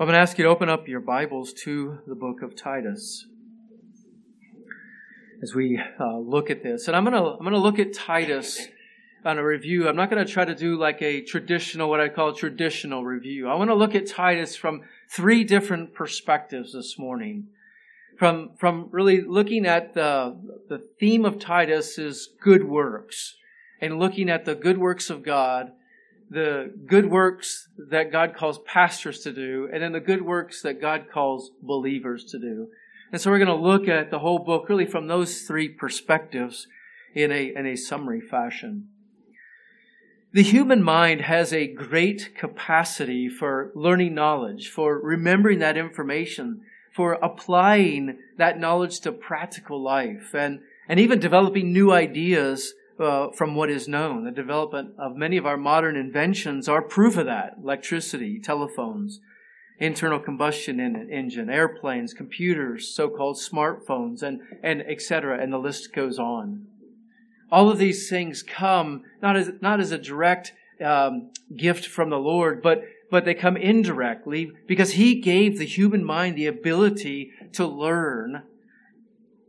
I'm going to ask you to open up your Bibles to the book of Titus as we uh, look at this. And I'm going to I'm going to look at Titus on a review. I'm not going to try to do like a traditional, what I call traditional review. I want to look at Titus from three different perspectives this morning. From, from really looking at the, the theme of Titus is good works and looking at the good works of God the good works that God calls pastors to do, and then the good works that God calls believers to do. And so we're going to look at the whole book really from those three perspectives in a, in a summary fashion. The human mind has a great capacity for learning knowledge, for remembering that information, for applying that knowledge to practical life, and, and even developing new ideas uh, from what is known. The development of many of our modern inventions are proof of that. Electricity, telephones, internal combustion engine, airplanes, computers, so-called smartphones, and, and etc. And the list goes on. All of these things come not as, not as a direct um, gift from the Lord, but but they come indirectly because He gave the human mind the ability to learn,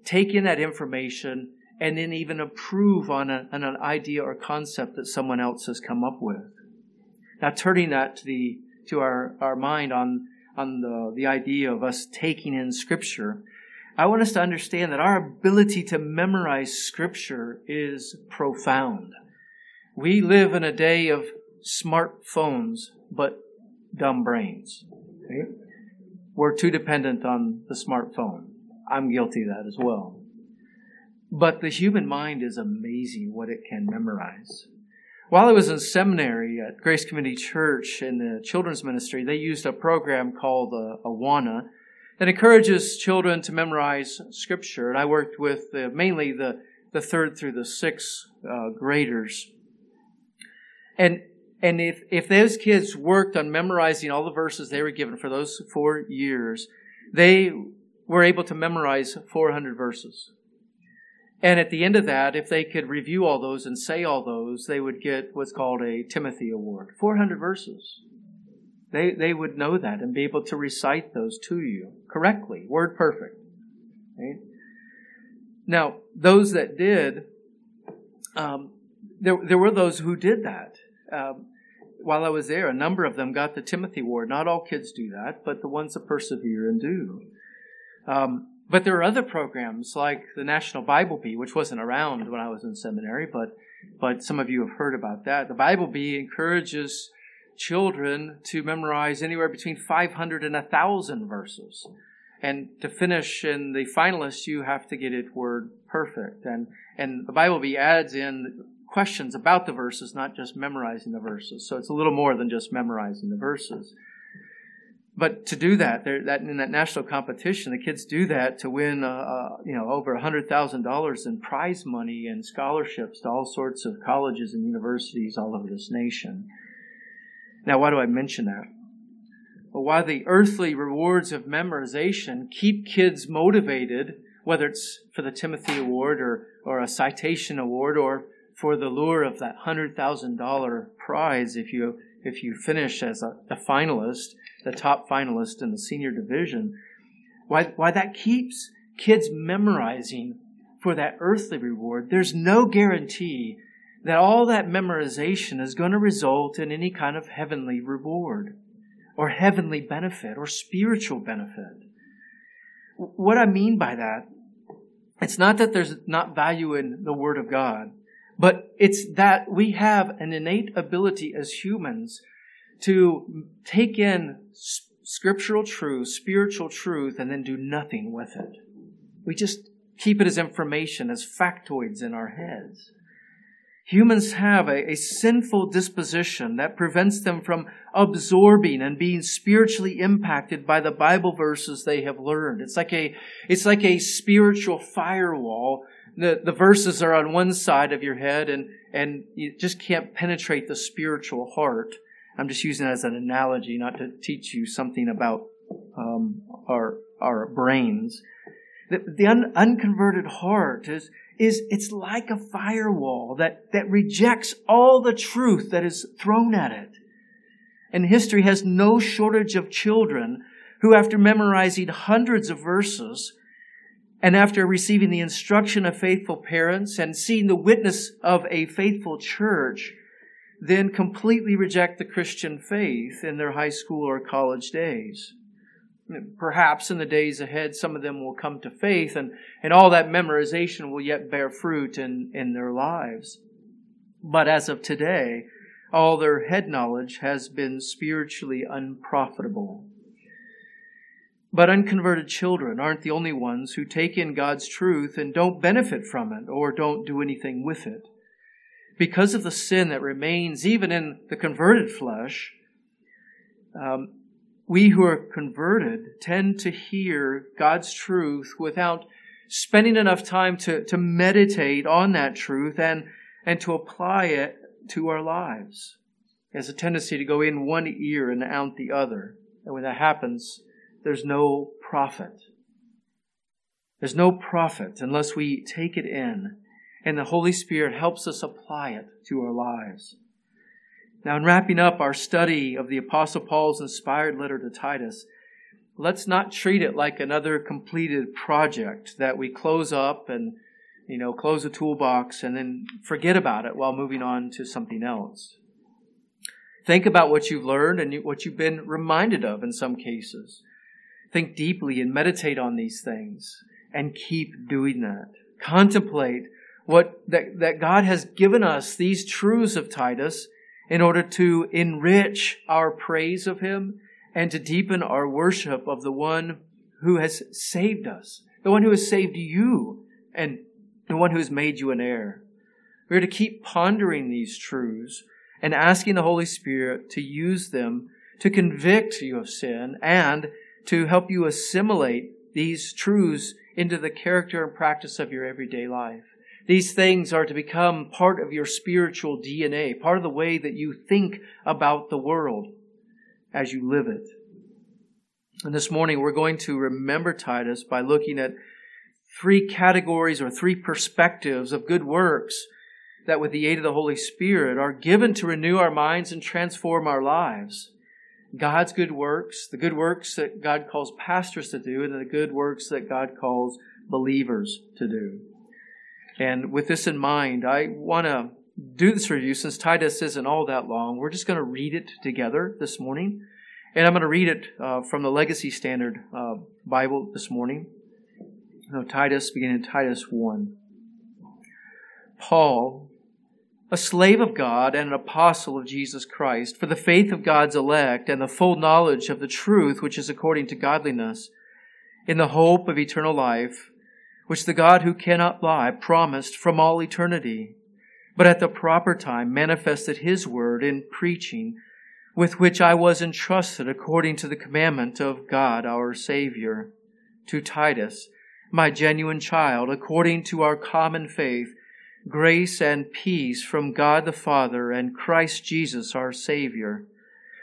take in that information, and then even approve on, a, on an idea or concept that someone else has come up with. Now, turning that to the to our, our mind on on the, the idea of us taking in Scripture, I want us to understand that our ability to memorize Scripture is profound. We live in a day of smartphones, but dumb brains. Okay? We're too dependent on the smartphone. I'm guilty of that as well. But the human mind is amazing what it can memorize. While I was in seminary at Grace Community Church in the children's ministry, they used a program called uh, Awana that encourages children to memorize scripture. And I worked with the, mainly the, the third through the sixth uh, graders. And, and if, if those kids worked on memorizing all the verses they were given for those four years, they were able to memorize 400 verses. And at the end of that, if they could review all those and say all those, they would get what's called a Timothy Award. 400 verses. They, they would know that and be able to recite those to you correctly, word perfect. Right? Now, those that did, um, there, there were those who did that. Um, while I was there, a number of them got the Timothy Award. Not all kids do that, but the ones that persevere and do. Um, but there are other programs like the National Bible Bee, which wasn't around when I was in seminary, but but some of you have heard about that. The Bible Bee encourages children to memorize anywhere between 500 and 1,000 verses. And to finish in the finalists, you have to get it word perfect. And, and the Bible Bee adds in questions about the verses, not just memorizing the verses. So it's a little more than just memorizing the verses. But to do that, that in that national competition, the kids do that to win, uh, uh, you know, over hundred thousand dollars in prize money and scholarships to all sorts of colleges and universities all over this nation. Now, why do I mention that? Well, while the earthly rewards of memorization keep kids motivated, whether it's for the Timothy Award or, or a citation award or for the lure of that hundred thousand dollar prize if you if you finish as a, a finalist, the top finalist in the senior division, why, why that keeps kids memorizing for that earthly reward, there's no guarantee that all that memorization is going to result in any kind of heavenly reward or heavenly benefit or spiritual benefit. What I mean by that, it's not that there's not value in the Word of God, but it's that we have an innate ability as humans to take in scriptural truth, spiritual truth, and then do nothing with it. We just keep it as information, as factoids in our heads. Humans have a, a, sinful disposition that prevents them from absorbing and being spiritually impacted by the Bible verses they have learned. It's like a, it's like a spiritual firewall. The, the verses are on one side of your head and, and you just can't penetrate the spiritual heart. I'm just using it as an analogy, not to teach you something about um, our our brains. The, the un, unconverted heart is is it's like a firewall that that rejects all the truth that is thrown at it. And history has no shortage of children who, after memorizing hundreds of verses, and after receiving the instruction of faithful parents and seeing the witness of a faithful church, then completely reject the Christian faith in their high school or college days. Perhaps in the days ahead, some of them will come to faith and, and all that memorization will yet bear fruit in, in their lives. But as of today, all their head knowledge has been spiritually unprofitable. But unconverted children aren't the only ones who take in God's truth and don't benefit from it or don't do anything with it. Because of the sin that remains even in the converted flesh, um, we who are converted tend to hear God's truth without spending enough time to, to meditate on that truth and, and to apply it to our lives. There's a tendency to go in one ear and out the other. And when that happens, there's no profit. There's no profit unless we take it in and the Holy Spirit helps us apply it to our lives. Now, in wrapping up our study of the Apostle Paul's inspired letter to Titus, let's not treat it like another completed project that we close up and, you know, close the toolbox and then forget about it while moving on to something else. Think about what you've learned and what you've been reminded of in some cases. Think deeply and meditate on these things and keep doing that. Contemplate what that, that God has given us these truths of Titus in order to enrich our praise of Him and to deepen our worship of the one who has saved us, the one who has saved you, and the one who has made you an heir. We're to keep pondering these truths and asking the Holy Spirit to use them to convict you of sin and to help you assimilate these truths into the character and practice of your everyday life. These things are to become part of your spiritual DNA, part of the way that you think about the world as you live it. And this morning we're going to remember Titus by looking at three categories or three perspectives of good works that with the aid of the Holy Spirit are given to renew our minds and transform our lives. God's good works, the good works that God calls pastors to do, and the good works that God calls believers to do. And with this in mind, I want to do this review since Titus isn't all that long. We're just going to read it together this morning. And I'm going to read it uh, from the Legacy Standard uh, Bible this morning. Titus, beginning in Titus 1. Paul, a slave of God and an apostle of Jesus Christ, for the faith of God's elect and the full knowledge of the truth which is according to godliness, in the hope of eternal life, which the God who cannot lie promised from all eternity, but at the proper time manifested his word in preaching, with which I was entrusted according to the commandment of God our Savior. To Titus, my genuine child, according to our common faith, grace and peace from God the Father and Christ Jesus our Savior.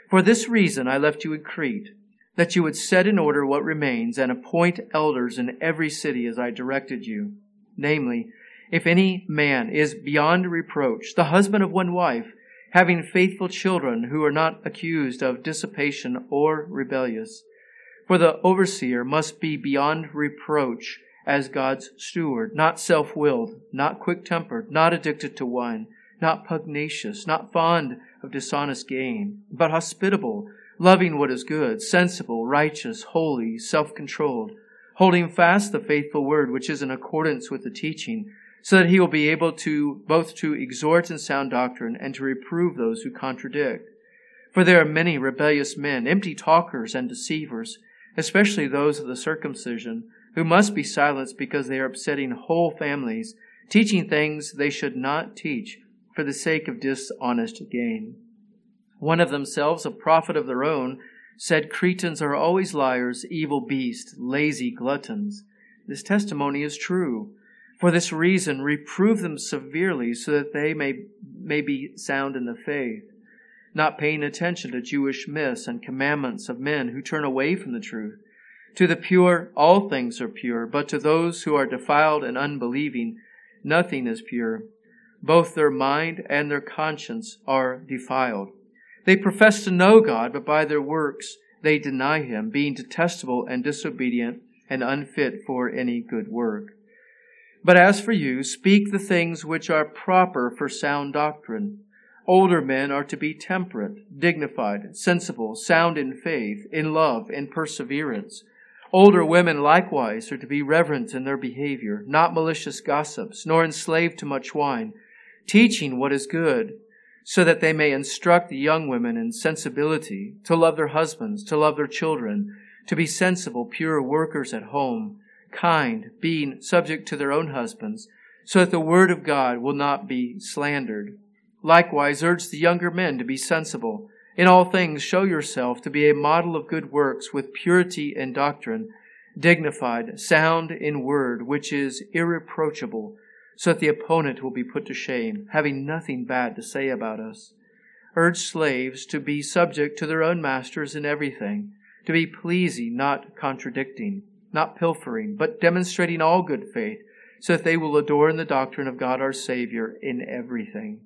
For this reason I left you in Crete, that you would set in order what remains and appoint elders in every city as I directed you. Namely, if any man is beyond reproach, the husband of one wife, having faithful children who are not accused of dissipation or rebellious. For the overseer must be beyond reproach as God's steward, not self willed, not quick tempered, not addicted to wine, not pugnacious, not fond of dishonest gain, but hospitable, loving what is good, sensible, righteous, holy, self controlled, holding fast the faithful word which is in accordance with the teaching, so that he will be able to both to exhort in sound doctrine and to reprove those who contradict. For there are many rebellious men, empty talkers and deceivers, especially those of the circumcision who must be silenced because they are upsetting whole families, teaching things they should not teach for the sake of dishonest gain. One of themselves, a prophet of their own, said Cretans are always liars, evil beasts, lazy gluttons. This testimony is true. For this reason, reprove them severely so that they may, may be sound in the faith, not paying attention to Jewish myths and commandments of men who turn away from the truth to the pure, all things are pure, but to those who are defiled and unbelieving, nothing is pure. Both their mind and their conscience are defiled. They profess to know God, but by their works they deny him, being detestable and disobedient and unfit for any good work. But as for you, speak the things which are proper for sound doctrine. Older men are to be temperate, dignified, sensible, sound in faith, in love, in perseverance. Older women likewise are to be reverent in their behavior, not malicious gossips, nor enslaved to much wine, teaching what is good, so that they may instruct the young women in sensibility, to love their husbands, to love their children, to be sensible, pure workers at home, kind, being subject to their own husbands, so that the word of God will not be slandered. Likewise, urge the younger men to be sensible in all things, show yourself to be a model of good works with purity in doctrine, dignified, sound in word, which is irreproachable, so that the opponent will be put to shame, having nothing bad to say about us. Urge slaves to be subject to their own masters in everything, to be pleasing, not contradicting, not pilfering, but demonstrating all good faith, so that they will adorn the doctrine of God our Savior in everything.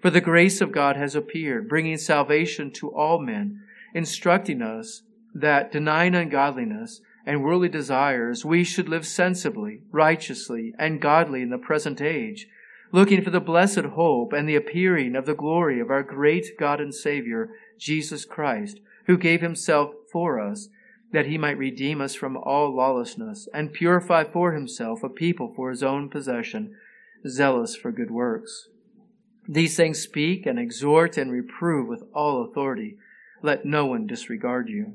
For the grace of God has appeared, bringing salvation to all men, instructing us that, denying ungodliness and worldly desires, we should live sensibly, righteously, and godly in the present age, looking for the blessed hope and the appearing of the glory of our great God and Savior, Jesus Christ, who gave himself for us, that he might redeem us from all lawlessness, and purify for himself a people for his own possession, zealous for good works. These things speak and exhort and reprove with all authority. Let no one disregard you.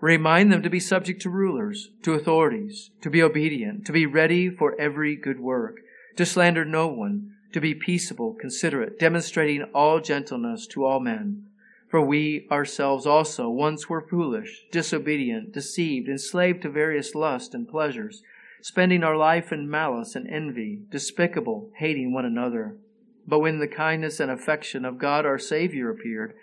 Remind them to be subject to rulers, to authorities, to be obedient, to be ready for every good work, to slander no one, to be peaceable, considerate, demonstrating all gentleness to all men. For we ourselves also once were foolish, disobedient, deceived, enslaved to various lusts and pleasures, spending our life in malice and envy, despicable, hating one another. But when the kindness and affection of God our Savior appeared,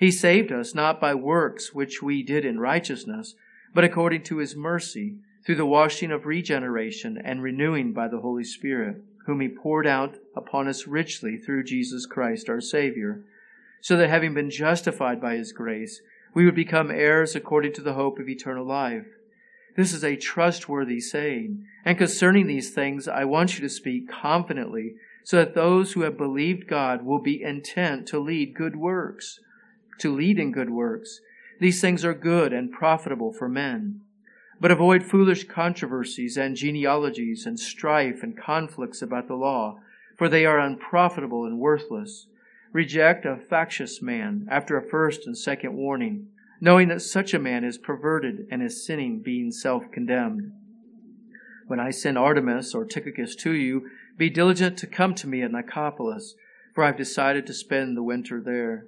he saved us not by works which we did in righteousness, but according to his mercy, through the washing of regeneration and renewing by the Holy Spirit, whom he poured out upon us richly through Jesus Christ our Savior, so that having been justified by his grace, we would become heirs according to the hope of eternal life. This is a trustworthy saying, and concerning these things I want you to speak confidently so that those who have believed God will be intent to lead good works, to lead in good works. These things are good and profitable for men. But avoid foolish controversies and genealogies and strife and conflicts about the law, for they are unprofitable and worthless. Reject a factious man after a first and second warning, knowing that such a man is perverted and is sinning, being self condemned. When I send Artemas or Tychicus to you, be diligent to come to me at Nicopolis, for I have decided to spend the winter there.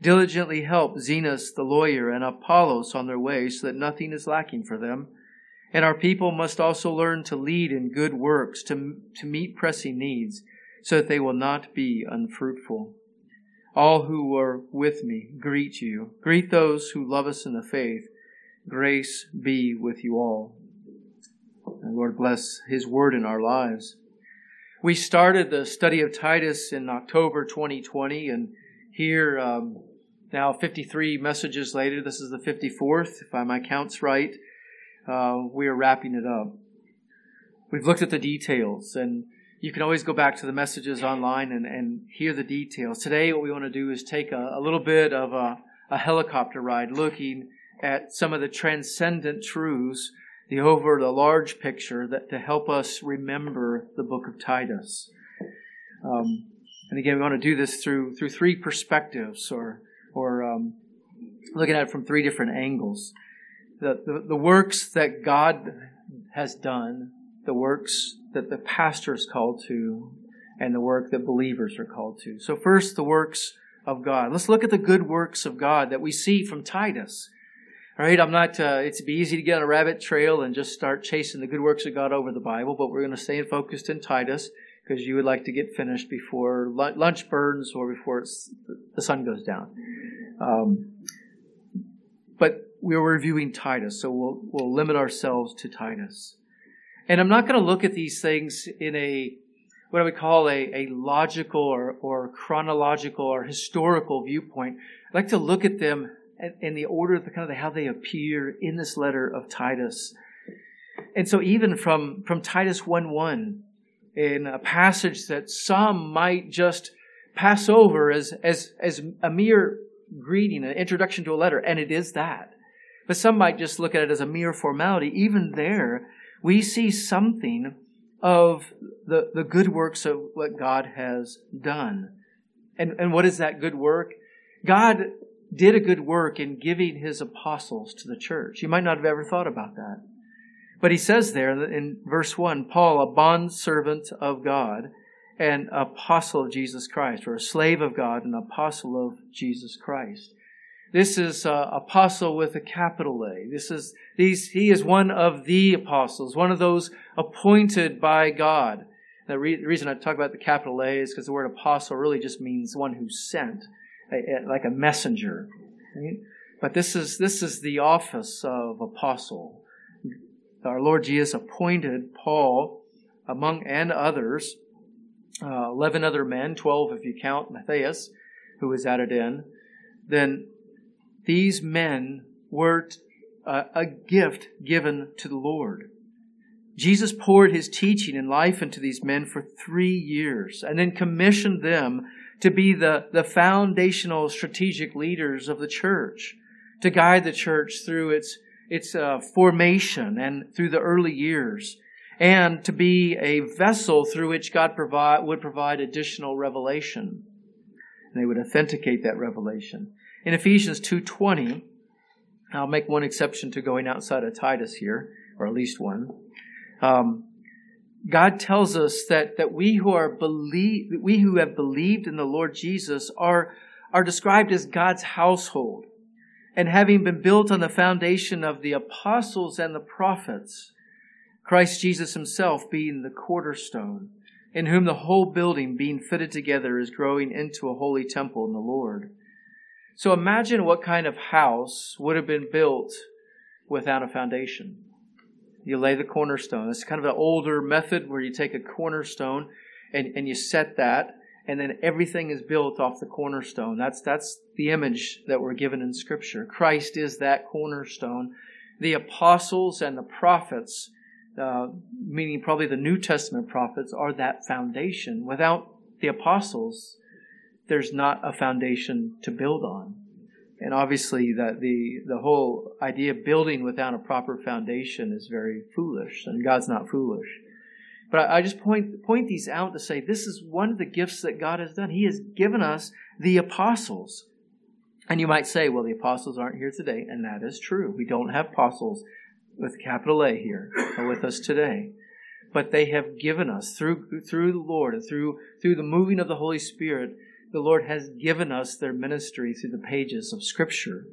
Diligently help Zenas the lawyer and Apollos on their way so that nothing is lacking for them. And our people must also learn to lead in good works, to, to meet pressing needs, so that they will not be unfruitful. All who are with me greet you. Greet those who love us in the faith. Grace be with you all. And Lord bless His word in our lives. We started the study of Titus in October 2020, and here, um, now 53 messages later, this is the 54th, if my count's right, uh, we are wrapping it up. We've looked at the details, and you can always go back to the messages online and, and hear the details. Today, what we want to do is take a, a little bit of a, a helicopter ride looking at some of the transcendent truths the over the large picture that to help us remember the book of Titus. Um, and again, we want to do this through through three perspectives, or or um, looking at it from three different angles. The, the the works that God has done, the works that the pastor is called to, and the work that believers are called to. So first, the works of God. Let's look at the good works of God that we see from Titus. All right, I'm not, uh, it's be easy to get on a rabbit trail and just start chasing the good works of God over the Bible, but we're going to stay focused in Titus because you would like to get finished before lunch burns or before the sun goes down. Um, but we're reviewing Titus, so we'll, we'll limit ourselves to Titus. And I'm not going to look at these things in a, what I would call a, a logical or, or chronological or historical viewpoint. I'd like to look at them in the order of the kind of how they appear in this letter of Titus. And so even from, from Titus 1 1, in a passage that some might just pass over as, as, as a mere greeting, an introduction to a letter, and it is that. But some might just look at it as a mere formality. Even there, we see something of the, the good works of what God has done. And, and what is that good work? God did a good work in giving his apostles to the church. You might not have ever thought about that. But he says there in verse 1 Paul, a bondservant of God and apostle of Jesus Christ, or a slave of God and apostle of Jesus Christ. This is uh, apostle with a capital A. This is these. He is one of the apostles, one of those appointed by God. The, re- reason I talk about the capital A is because the word apostle really just means one who sent, a, a, like a messenger. Right? But this is this is the office of apostle. Our Lord Jesus appointed Paul among and others, uh, eleven other men, twelve if you count Matthias, who was added in. Then these men were a gift given to the Lord. Jesus poured his teaching and life into these men for three years and then commissioned them to be the, the foundational strategic leaders of the church, to guide the church through its, its uh, formation and through the early years, and to be a vessel through which God provide, would provide additional revelation. And they would authenticate that revelation. In Ephesians 2.20, I'll make one exception to going outside of Titus here, or at least one. Um, God tells us that, that we who are believe, we who have believed in the Lord Jesus are, are described as God's household. And having been built on the foundation of the apostles and the prophets, Christ Jesus himself being the cornerstone, in whom the whole building being fitted together is growing into a holy temple in the Lord. So imagine what kind of house would have been built without a foundation. You lay the cornerstone. It's kind of an older method where you take a cornerstone and, and you set that, and then everything is built off the cornerstone. That's, that's the image that we're given in Scripture. Christ is that cornerstone. The apostles and the prophets, uh, meaning probably the New Testament prophets, are that foundation. Without the apostles, there's not a foundation to build on. And obviously, that the the whole idea of building without a proper foundation is very foolish, and God's not foolish. But I, just point point these out to say this is one of the gifts that God has done. He has given us the apostles. And you might say, well, the apostles aren't here today, and that is true. We don't have apostles with capital A here with us today but they have given us through through the Lord and through through the moving of the Holy Spirit the Lord has given us their ministry through the pages of Scripture.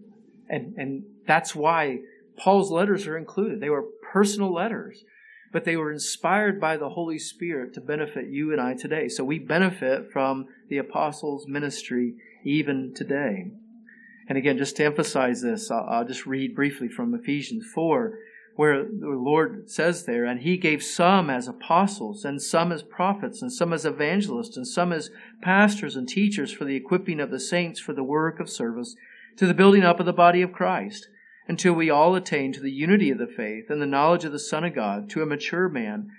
And, and that's why Paul's letters are included. They were personal letters, but they were inspired by the Holy Spirit to benefit you and I today. So we benefit from the apostles' ministry even today. And again, just to emphasize this, I'll, I'll just read briefly from Ephesians 4 where the Lord says there, and he gave some as apostles, and some as prophets, and some as evangelists, and some as pastors and teachers for the equipping of the saints for the work of service, to the building up of the body of Christ, until we all attain to the unity of the faith and the knowledge of the Son of God, to a mature man,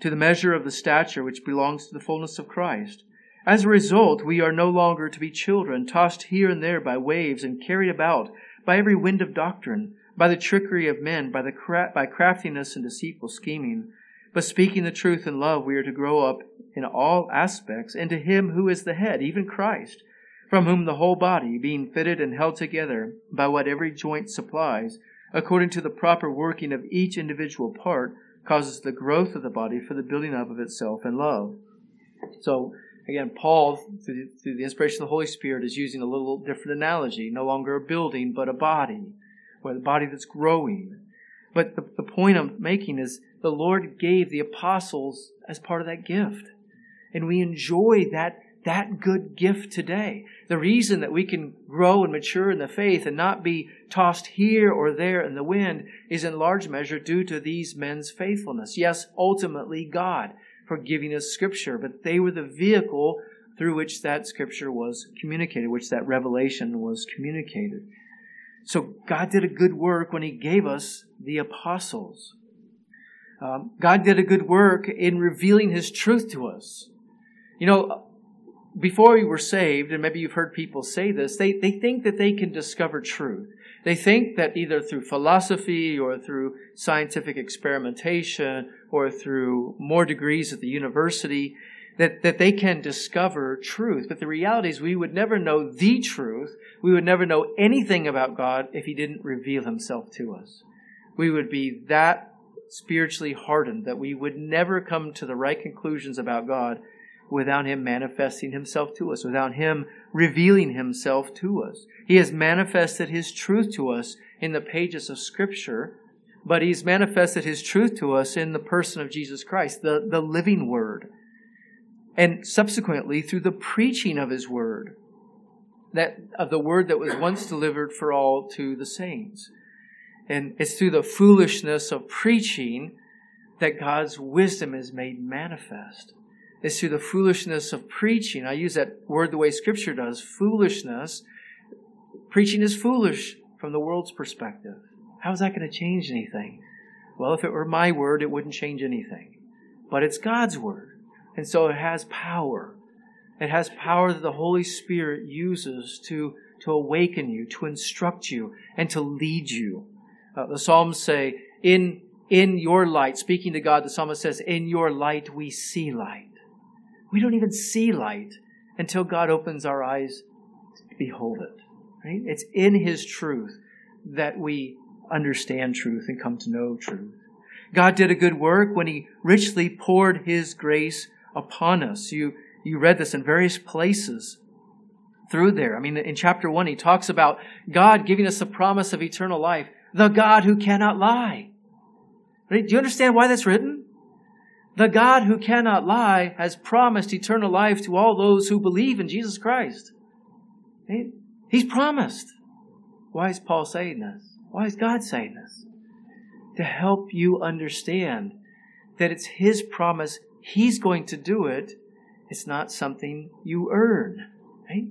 to the measure of the stature which belongs to the fullness of Christ. As a result, we are no longer to be children, tossed here and there by waves and carried about by every wind of doctrine by the trickery of men, by, the cra- by craftiness and deceitful scheming. But speaking the truth in love, we are to grow up in all aspects into Him who is the head, even Christ, from whom the whole body, being fitted and held together by what every joint supplies, according to the proper working of each individual part, causes the growth of the body for the building up of itself in love. So, again, Paul, through the inspiration of the Holy Spirit, is using a little different analogy. No longer a building, but a body or the body that's growing. But the, the point I'm making is the Lord gave the apostles as part of that gift. And we enjoy that, that good gift today. The reason that we can grow and mature in the faith and not be tossed here or there in the wind is in large measure due to these men's faithfulness. Yes, ultimately God for giving us scripture, but they were the vehicle through which that scripture was communicated, which that revelation was communicated. So God did a good work when He gave us the apostles. Um, God did a good work in revealing His truth to us. You know, before we were saved, and maybe you've heard people say this, they, they think that they can discover truth. They think that either through philosophy or through scientific experimentation or through more degrees at the university, that, that they can discover truth. But the reality is we would never know the truth. We would never know anything about God if He didn't reveal Himself to us. We would be that spiritually hardened that we would never come to the right conclusions about God without Him manifesting Himself to us, without Him revealing Himself to us. He has manifested His truth to us in the pages of Scripture, but He's manifested His truth to us in the person of Jesus Christ, the, the living Word. And subsequently, through the preaching of His Word, that of the Word that was once delivered for all to the saints. And it's through the foolishness of preaching that God's wisdom is made manifest is through the foolishness of preaching. I use that word the way Scripture does foolishness. Preaching is foolish from the world's perspective. How is that going to change anything? Well, if it were my word, it wouldn't change anything. But it's God's word. And so it has power. It has power that the Holy Spirit uses to, to awaken you, to instruct you, and to lead you. Uh, the Psalms say, in, in your light, speaking to God, the psalmist says, in your light we see light. We don't even see light until God opens our eyes to behold it. Right? It's in His truth that we understand truth and come to know truth. God did a good work when He richly poured His grace upon us. You, you read this in various places through there. I mean, in chapter one, He talks about God giving us the promise of eternal life, the God who cannot lie. Right? Do you understand why that's written? The God who cannot lie has promised eternal life to all those who believe in Jesus Christ. He's promised. Why is Paul saying this? Why is God saying this? To help you understand that it's His promise. He's going to do it. It's not something you earn. Right?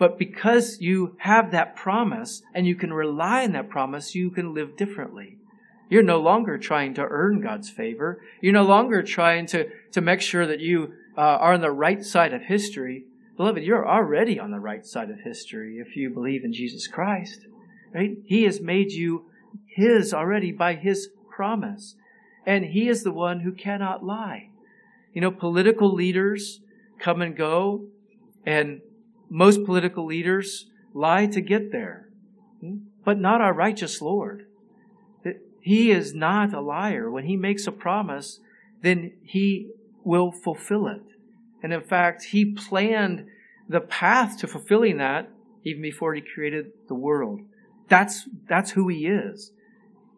But because you have that promise and you can rely on that promise, you can live differently. You're no longer trying to earn God's favor. You're no longer trying to, to make sure that you uh, are on the right side of history. Beloved, you're already on the right side of history if you believe in Jesus Christ. Right? He has made you His already by His promise. And He is the one who cannot lie. You know, political leaders come and go, and most political leaders lie to get there. Hmm? But not our righteous Lord. He is not a liar. When he makes a promise, then he will fulfill it. And in fact, he planned the path to fulfilling that even before he created the world. That's, that's who he is.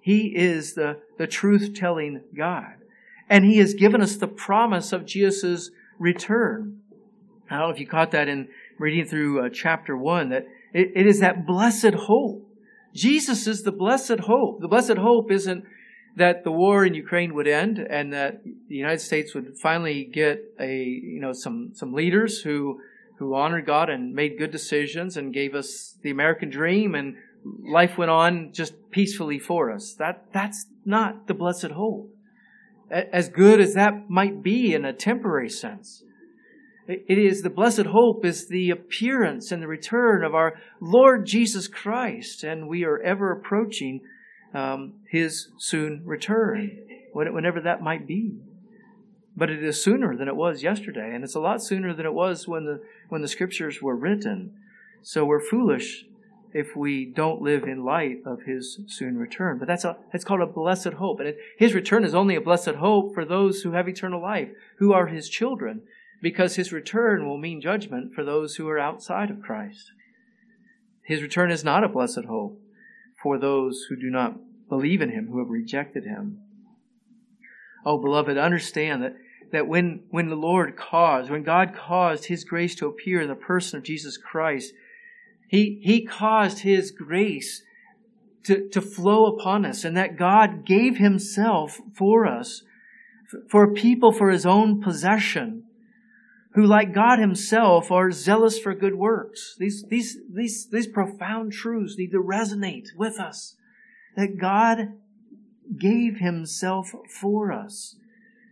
He is the, the truth telling God. And he has given us the promise of Jesus' return. I don't know if you caught that in reading through uh, chapter one, that it, it is that blessed hope Jesus is the blessed hope. The blessed hope isn't that the war in Ukraine would end and that the United States would finally get a, you know, some, some leaders who, who honored God and made good decisions and gave us the American dream and life went on just peacefully for us. That, that's not the blessed hope. As good as that might be in a temporary sense, it is the blessed hope is the appearance and the return of our Lord Jesus Christ, and we are ever approaching um, His soon return, whenever that might be. But it is sooner than it was yesterday, and it's a lot sooner than it was when the when the Scriptures were written. So we're foolish if we don't live in light of His soon return. But that's a it's called a blessed hope, and it, His return is only a blessed hope for those who have eternal life, who are His children because his return will mean judgment for those who are outside of Christ. His return is not a blessed hope for those who do not believe in him, who have rejected him. Oh, beloved, understand that, that when, when the Lord caused, when God caused his grace to appear in the person of Jesus Christ, he, he caused his grace to, to flow upon us, and that God gave himself for us, for people for his own possession who, like God Himself, are zealous for good works. These, these, these, these profound truths need to resonate with us. That God gave Himself for us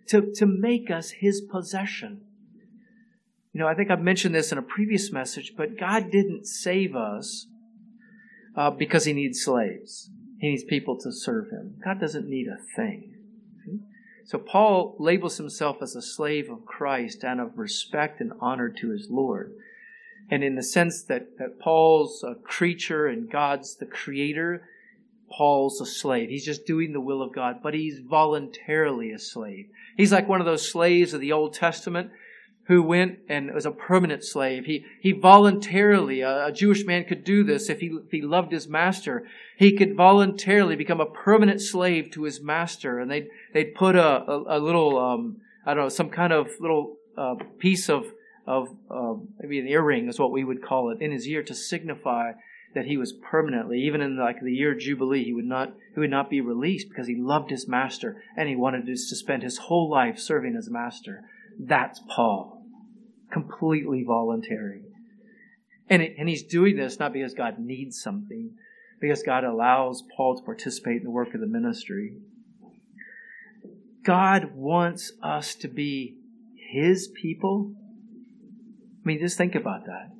to, to make us His possession. You know, I think I've mentioned this in a previous message, but God didn't save us uh, because He needs slaves. He needs people to serve Him. God doesn't need a thing. So Paul labels himself as a slave of Christ and of respect and honor to his Lord. And in the sense that, that Paul's a creature and God's the creator, Paul's a slave. He's just doing the will of God, but he's voluntarily a slave. He's like one of those slaves of the Old Testament who went and was a permanent slave. He, he voluntarily, a, a, Jewish man could do this if he, if he loved his master. He could voluntarily become a permanent slave to his master. And they'd, they'd put a, a, a little, um, I don't know, some kind of little uh, piece of, of uh, maybe an earring is what we would call it, in his ear to signify that he was permanently, even in like the year of Jubilee, he would not, he would not be released because he loved his master and he wanted to spend his whole life serving his master. That's Paul. Completely voluntary. And, it, and he's doing this not because God needs something, because God allows Paul to participate in the work of the ministry. God wants us to be his people. I mean, just think about that.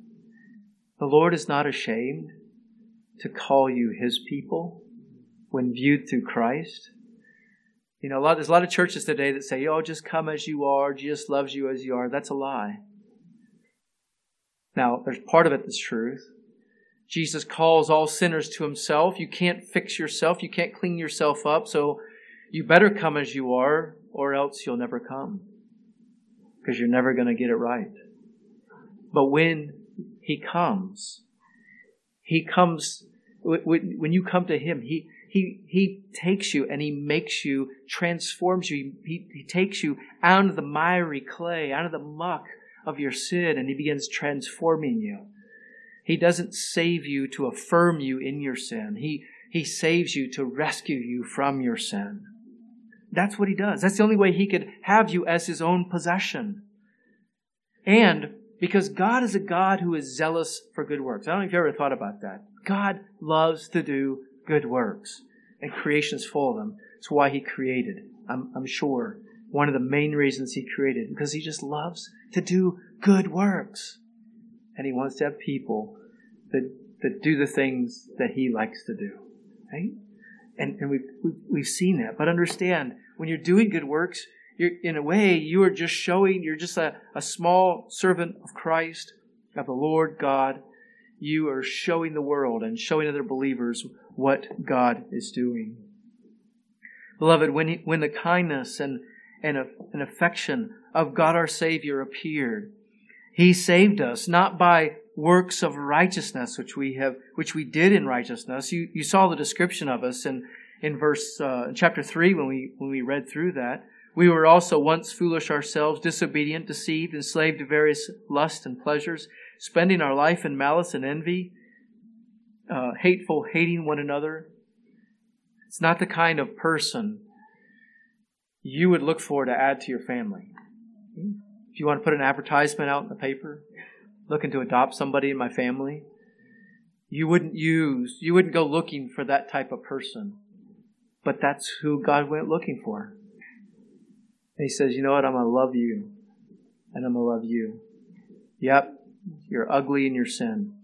The Lord is not ashamed to call you his people when viewed through Christ. You know, a lot, there's a lot of churches today that say, oh, just come as you are. Jesus loves you as you are. That's a lie. Now, there's part of it that's truth. Jesus calls all sinners to himself. You can't fix yourself. You can't clean yourself up. So you better come as you are, or else you'll never come. Because you're never going to get it right. But when he comes, he comes, when you come to him, he, he, he takes you and he makes you, transforms you. He, he takes you out of the miry clay, out of the muck of your sin, and he begins transforming you. He doesn't save you to affirm you in your sin. He, he saves you to rescue you from your sin. That's what he does. That's the only way he could have you as his own possession. And because God is a God who is zealous for good works. I don't know if you ever thought about that. God loves to do good works. And creation is full of them. It's why he created. I'm, I'm sure one of the main reasons he created because he just loves to do good works. And he wants to have people that, that do the things that he likes to do. Right? And, and we've, we've seen that. But understand, when you're doing good works, you're, in a way, you are just showing, you're just a, a small servant of Christ, of the Lord God, you are showing the world and showing other believers what God is doing. Beloved, when, he, when the kindness and, and, and affection of God our Savior appeared, He saved us not by works of righteousness, which we have, which we did in righteousness. You, you saw the description of us in, in verse, uh, chapter 3 when we, when we read through that. We were also once foolish ourselves, disobedient, deceived, enslaved to various lusts and pleasures spending our life in malice and envy, uh, hateful, hating one another. It's not the kind of person you would look for to add to your family. If you want to put an advertisement out in the paper, looking to adopt somebody in my family, you wouldn't use, you wouldn't go looking for that type of person. But that's who God went looking for. And He says, you know what? I'm going to love you. And I'm going to love you. Yep, you're ugly in your sin.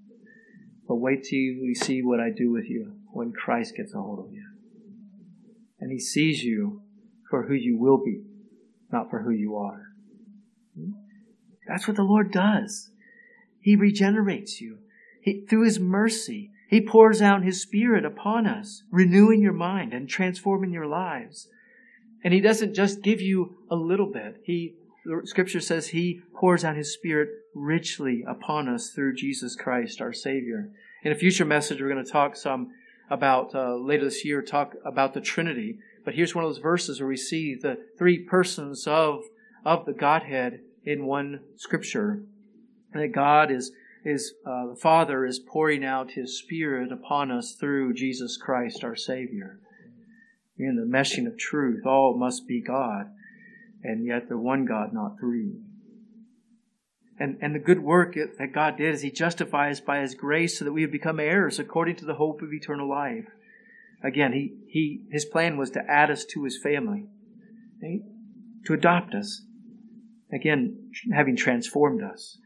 But wait till you see what I do with you when Christ gets a hold of you. And he sees you for who you will be, not for who you are. That's what the Lord does. He regenerates you. He, through His mercy, He pours out His Spirit upon us, renewing your mind and transforming your lives. And He doesn't just give you a little bit. He, scripture says He pours out His Spirit richly upon us through Jesus Christ, our Savior. In a future message, we're going to talk some about, uh, later this year, talk about the Trinity. But here's one of those verses where we see the three persons of, of the Godhead in one scripture. That God is, is uh, the Father is pouring out His Spirit upon us through Jesus Christ, our Savior. In the meshing of truth, all must be God, and yet the one God, not three. And, and the good work that God did is He justifies by His grace so that we have become heirs according to the hope of eternal life. Again, he, he, His plan was to add us to His family, right? to adopt us. Again, having transformed us.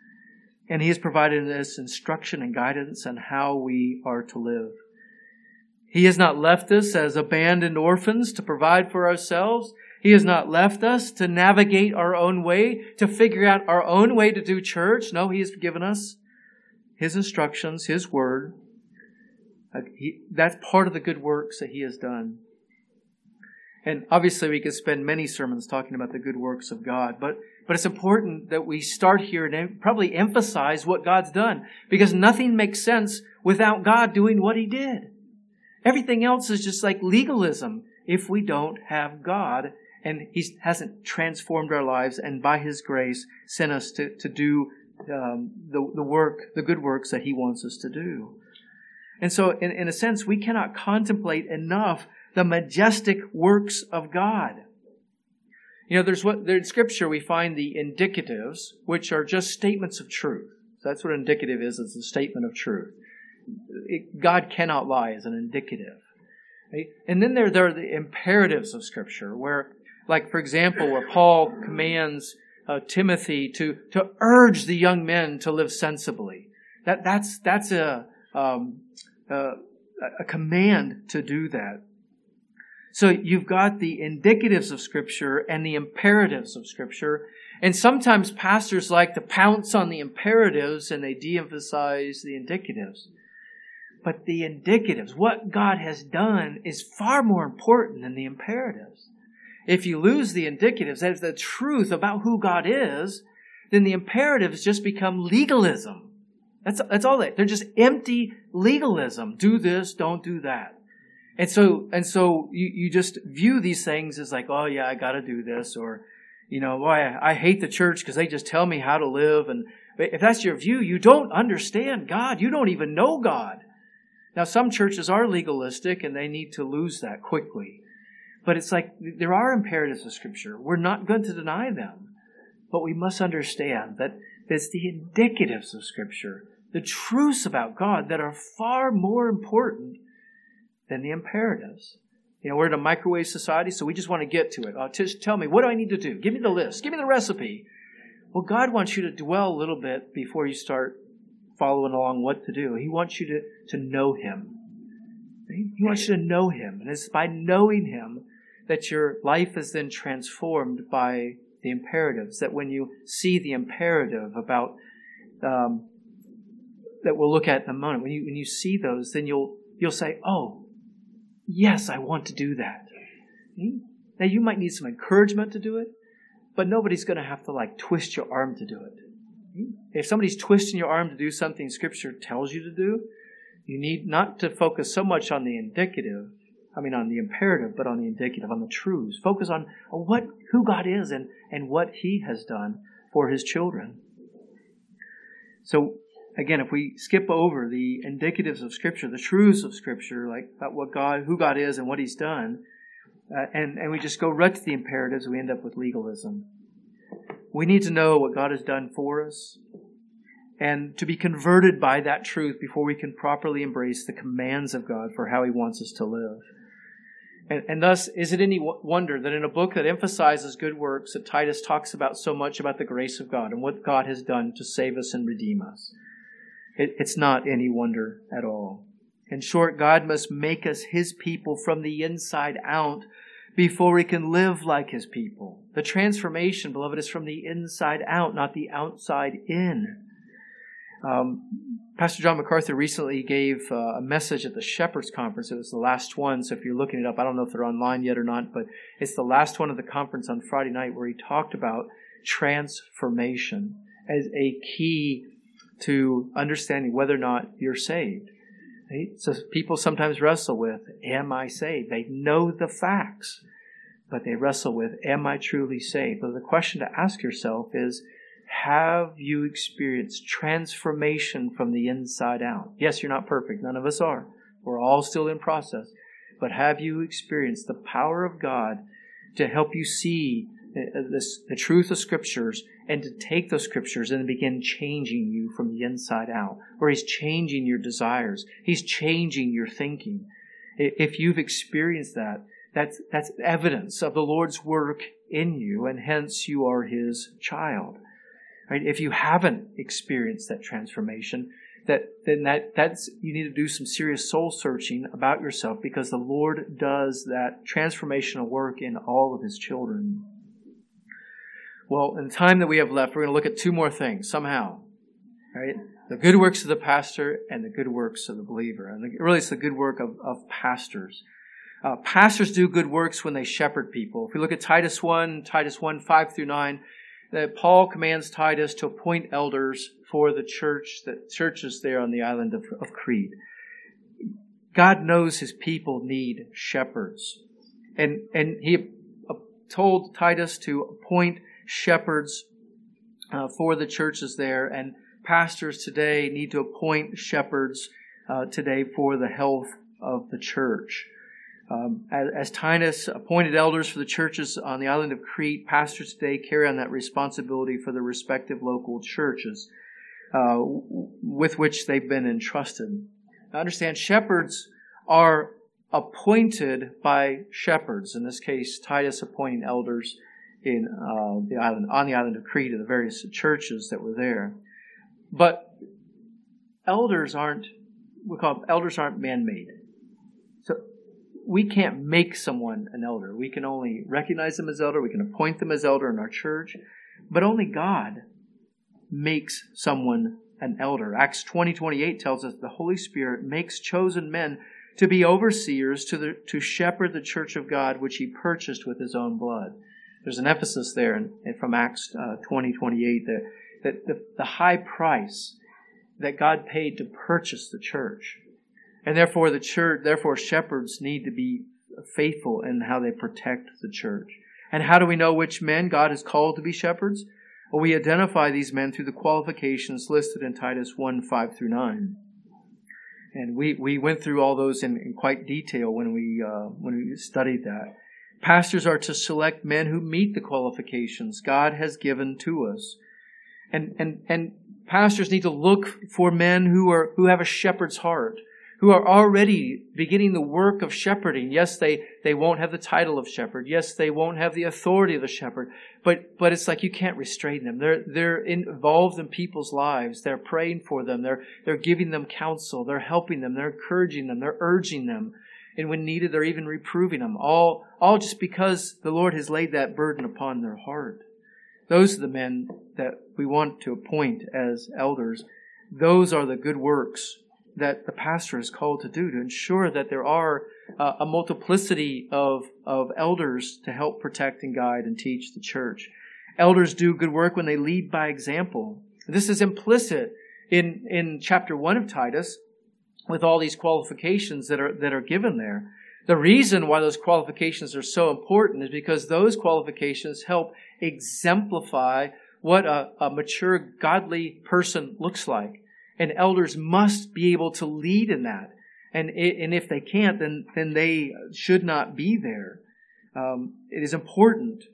And He has provided us instruction and guidance on how we are to live. He has not left us as abandoned orphans to provide for ourselves. He has not left us to navigate our own way, to figure out our own way to do church. No, He has given us His instructions, His word. Uh, that's part of the good works that He has done. And obviously, we could spend many sermons talking about the good works of God, but, but it's important that we start here and probably emphasize what God's done, because nothing makes sense without God doing what He did. Everything else is just like legalism if we don't have God and He hasn't transformed our lives and by His grace sent us to, to do um, the, the work, the good works that He wants us to do. And so, in, in a sense, we cannot contemplate enough the majestic works of God. You know, there's what there in Scripture we find the indicatives, which are just statements of truth. So that's what indicative is. It's a statement of truth. It, God cannot lie as an indicative. Right? And then there, there are the imperatives of Scripture, where like, for example, where Paul commands uh, Timothy to, to urge the young men to live sensibly. That, that's, that's a, um, uh, a command to do that. So you've got the indicatives of Scripture and the imperatives of Scripture. And sometimes pastors like to pounce on the imperatives and they de emphasize the indicatives. But the indicatives, what God has done, is far more important than the imperatives. If you lose the indicatives, that is the truth about who God is, then the imperatives just become legalism. That's, that's all they, they're just empty legalism. Do this, don't do that. And so, and so you, you just view these things as like, oh yeah, I gotta do this, or, you know, boy, I, I hate the church because they just tell me how to live. And if that's your view, you don't understand God. You don't even know God. Now, some churches are legalistic and they need to lose that quickly. But it's like there are imperatives of Scripture. We're not going to deny them. But we must understand that it's the indicatives of Scripture, the truths about God that are far more important than the imperatives. You know, we're in a microwave society, so we just want to get to it. Uh, just tell me, what do I need to do? Give me the list. Give me the recipe. Well, God wants you to dwell a little bit before you start following along what to do. He wants you to, to know Him. He wants you to know Him. And it's by knowing Him that your life is then transformed by the imperatives. That when you see the imperative about um, that we'll look at in a moment, when you when you see those, then you'll you'll say, "Oh, yes, I want to do that." Now you might need some encouragement to do it, but nobody's going to have to like twist your arm to do it. If somebody's twisting your arm to do something Scripture tells you to do, you need not to focus so much on the indicative I mean, on the imperative, but on the indicative, on the truths. Focus on, what, who God is and, and what He has done for His children. So, again, if we skip over the indicatives of Scripture, the truths of Scripture, like about what God, who God is and what He's done, uh, and, and we just go right to the imperatives, we end up with legalism. We need to know what God has done for us and to be converted by that truth before we can properly embrace the commands of God for how He wants us to live. And, and thus, is it any wonder that in a book that emphasizes good works, that Titus talks about so much about the grace of God and what God has done to save us and redeem us? It, it's not any wonder at all. In short, God must make us His people from the inside out before we can live like His people. The transformation, beloved, is from the inside out, not the outside in. Um, Pastor John MacArthur recently gave uh, a message at the Shepherds Conference. It was the last one, so if you're looking it up, I don't know if they're online yet or not, but it's the last one of the conference on Friday night where he talked about transformation as a key to understanding whether or not you're saved. Right? So people sometimes wrestle with, am I saved? They know the facts, but they wrestle with, am I truly saved? But the question to ask yourself is, have you experienced transformation from the inside out? Yes, you're not perfect. None of us are. We're all still in process. But have you experienced the power of God to help you see Uh, this, the truth of scriptures and to take those scriptures and begin changing you from the inside out, where He's changing your desires. He's changing your thinking. If you've experienced that, that's, that's evidence of the Lord's work in you, and hence you are His child. Right? If you haven't experienced that transformation, that then that that's you need to do some serious soul searching about yourself because the Lord does that transformational work in all of His children. Well, in the time that we have left, we're going to look at two more things somehow. Right? The good works of the pastor and the good works of the believer. And really, it's the good work of, of pastors. Uh, pastors do good works when they shepherd people. If we look at Titus 1, Titus 1, 5 through 9, that Paul commands Titus to appoint elders for the church, the churches there on the island of, of Crete. God knows his people need shepherds. And, and he told Titus to appoint shepherds uh, for the churches there. And pastors today need to appoint shepherds uh, today for the health of the church. Um, as, as Titus appointed elders for the churches on the island of Crete, pastors today carry on that responsibility for the respective local churches uh, with which they've been entrusted. Now understand, shepherds are appointed by shepherds. In this case, Titus appointing elders in uh, the island on the island of Crete the various churches that were there. But elders aren't we call them, elders aren't man-made. So we can't make someone an elder. We can only recognize them as elder. We can appoint them as elder in our church, but only God makes someone an elder. Acts 20, 28 tells us the Holy Spirit makes chosen men to be overseers to, the, to shepherd the church of God, which he purchased with his own blood. There's an emphasis there in, from Acts uh, 20, 28 that, that the, the high price that God paid to purchase the church. And therefore the church, therefore shepherds need to be faithful in how they protect the church. And how do we know which men God has called to be shepherds? Well, we identify these men through the qualifications listed in Titus 1 5 through 9. And we, we went through all those in, in quite detail when we, uh, when we studied that. Pastors are to select men who meet the qualifications God has given to us. And, and, and pastors need to look for men who are, who have a shepherd's heart, who are already beginning the work of shepherding. Yes, they, they won't have the title of shepherd. Yes, they won't have the authority of the shepherd. But, but it's like you can't restrain them. They're, they're involved in people's lives. They're praying for them. They're, they're giving them counsel. They're helping them. They're encouraging them. They're urging them. And when needed, they're even reproving them. All, all just because the Lord has laid that burden upon their heart. Those are the men that we want to appoint as elders. Those are the good works that the pastor is called to do to ensure that there are uh, a multiplicity of, of elders to help protect and guide and teach the church. Elders do good work when they lead by example. This is implicit in, in chapter 1 of Titus with all these qualifications that are, that are given there. The reason why those qualifications are so important is because those qualifications help exemplify what a, a mature, godly person looks like and elders must be able to lead in that. And, and if they can't, then, then they should not be there. Um, it is important.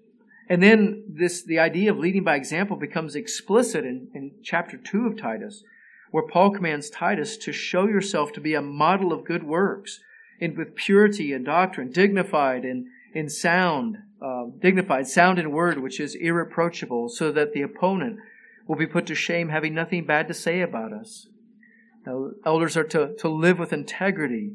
And then this, the idea of leading by example becomes explicit in, in chapter 2 of Titus, where Paul commands Titus to show yourself to be a model of good works, in, with purity and doctrine, dignified and in sound, uh, dignified, sound in word, which is irreproachable, so that the opponent will be put to shame having nothing bad to say about us. Now, elders are to, to live with integrity.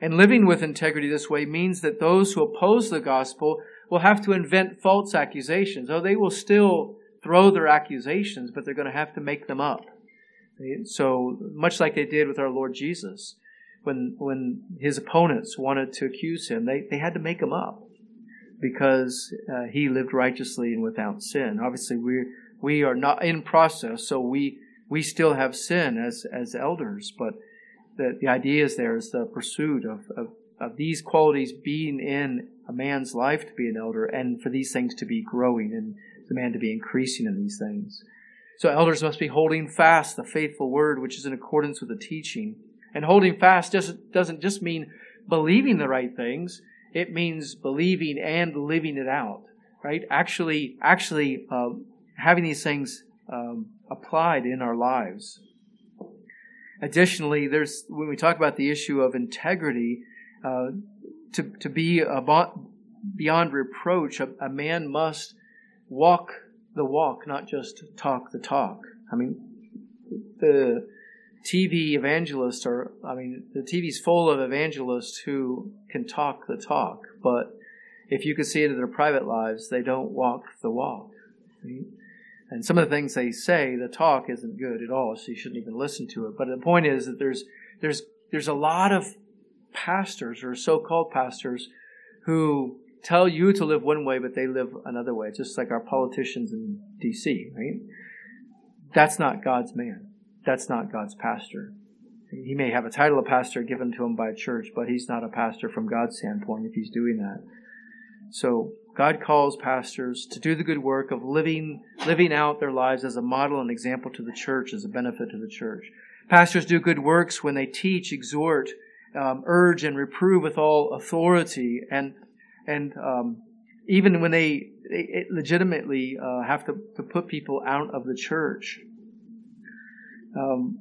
And living with integrity this way means that those who oppose the gospel will have to invent false accusations. Oh, they will still throw their accusations, but they're going to have to make them up. So, much like they did with our Lord Jesus, when, when his opponents wanted to accuse him, they, they had to make him up because uh, he lived righteously and without sin. Obviously, we're, we are not in process, so we we still have sin as as elders, but the, the idea is there is the pursuit of, of, of these qualities being in a man's life to be an elder and for these things to be growing and the man to be increasing in these things. So elders must be holding fast the faithful word which is in accordance with the teaching. And holding fast doesn't, doesn't just mean believing the right things, it means believing and living it out. right? Actually, actually uh, having these things um, applied in our lives. Additionally, there's when we talk about the issue of integrity, uh, to to be beyond reproach, a, a man must walk the walk, not just talk the talk. I mean, the TV evangelists are, I mean, the TV's full of evangelists who can talk the talk, but if you could see into their private lives, they don't walk the walk. And some of the things they say, the talk isn't good at all, so you shouldn't even listen to it. But the point is that there's there's there's a lot of pastors or so-called pastors who tell you to live one way, but they live another way, just like our politicians in D.C. Right? That's not God's man. That's not God's pastor. He may have a title of pastor given to him by a church, but he's not a pastor from God's standpoint if he's doing that. So God calls pastors to do the good work of living, living out their lives as a model and example to the church, as a benefit to the church. Pastors do good works when they teach, exhort, um, urge, and reprove with all authority, and and um, even when they, they legitimately uh, have to, to put people out of the church. Um,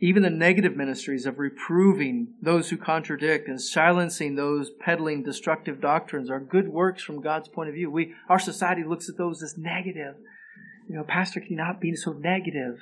even the negative ministries of reproving those who contradict and silencing those peddling destructive doctrines are good works from God's point of view. We, our society looks at those as negative. You know, pastor, can you not be so negative?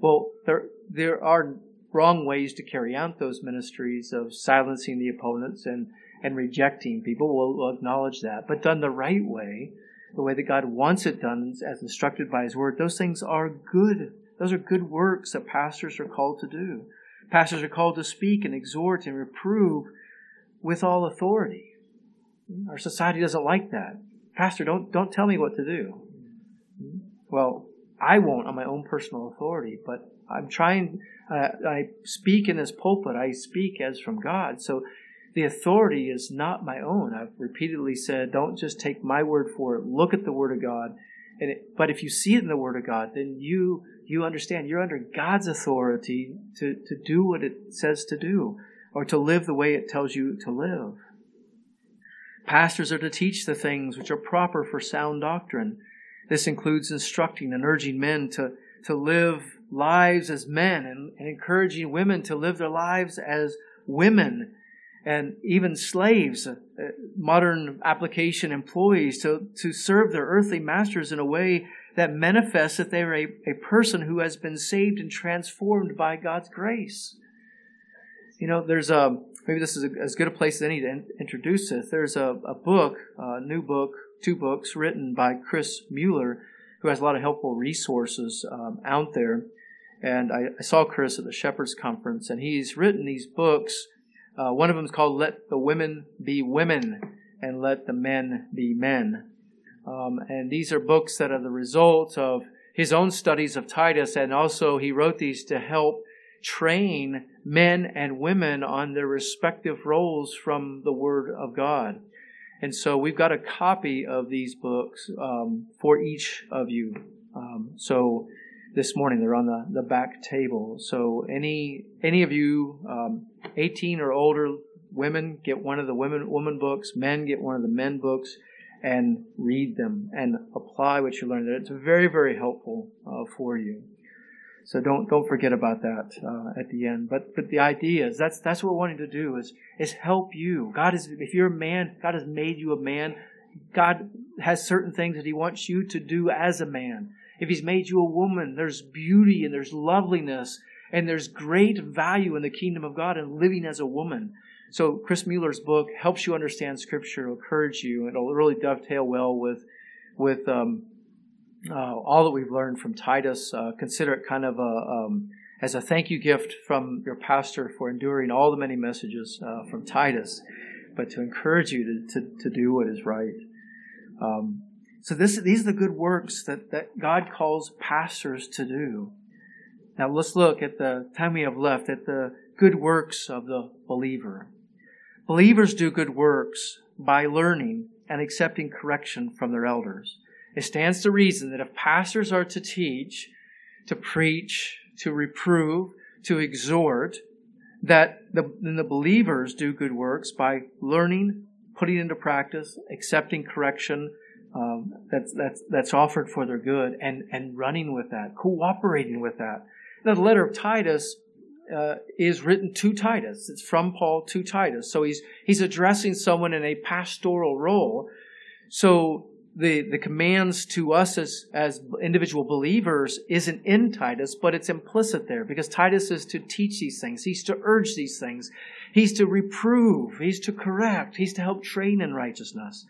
Well, there, there are wrong ways to carry out those ministries of silencing the opponents and, and rejecting people. We'll, acknowledge that. But done the right way, the way that God wants it done as instructed by His Word, those things are good those are good works that pastors are called to do. Pastors are called to speak and exhort and reprove with all authority. Our society doesn't like that. Pastor, don't, don't tell me what to do. Well, I won't on my own personal authority, but I'm trying, uh, I speak in this pulpit, I speak as from God. So the authority is not my own. I've repeatedly said, don't just take my word for it. Look at the Word of God. And it, but if you see it in the Word of God, then you you understand you're under God's authority to, to do what it says to do or to live the way it tells you to live. Pastors are to teach the things which are proper for sound doctrine. This includes instructing and urging men to, to live lives as men and, and encouraging women to live their lives as women and even slaves, uh, modern application employees, to, to serve their earthly masters in a way that manifests that they're a, a person who has been saved and transformed by God's grace. You know, there's a, maybe this is a, as good a place as any to in, introduce this. There's a, a book, a new book, two books written by Chris Mueller, who has a lot of helpful resources um, out there. And I, I, saw Chris at the Shepherds Conference, and he's written these books. Uh, one of them is called Let the Women Be Women and Let the Men Be Men. Um, and these are books that are the result of his own studies of Titus, and also he wrote these to help train men and women on their respective roles from the Word of God. And so we've got a copy of these books um, for each of you. Um, so this morning they're on the, the back table. So any any of you um, 18 or older women get one of the women woman books, men get one of the men books and read them and apply what you learned. It's very, very helpful uh, for you. So don't don't forget about that uh, at the end. But but the idea is that's that's what we're wanting to do is is help you. God is if you're a man, God has made you a man. God has certain things that He wants you to do as a man. If He's made you a woman, there's beauty and there's loveliness and there's great value in the kingdom of God and living as a woman. So Chris Mueller's book helps you understand Scripture, it'll encourage you, and it'll really dovetail well with with um, uh, all that we've learned from Titus. Uh, consider it kind of a um, as a thank you gift from your pastor for enduring all the many messages uh, from Titus, but to encourage you to, to, to do what is right. Um, so this, these are the good works that, that God calls pastors to do. Now let's look at the time we have left at the good works of the believer. Believers do good works by learning and accepting correction from their elders. It stands to reason that if pastors are to teach, to preach, to reprove, to exhort, that the, then the believers do good works by learning, putting into practice, accepting correction um, that's that's that's offered for their good, and and running with that, cooperating with that. Now, the letter of Titus uh, is written to Titus. It's from Paul to Titus. So he's he's addressing someone in a pastoral role. So the the commands to us as as individual believers isn't in Titus, but it's implicit there because Titus is to teach these things. He's to urge these things. He's to reprove. He's to correct. He's to help train in righteousness.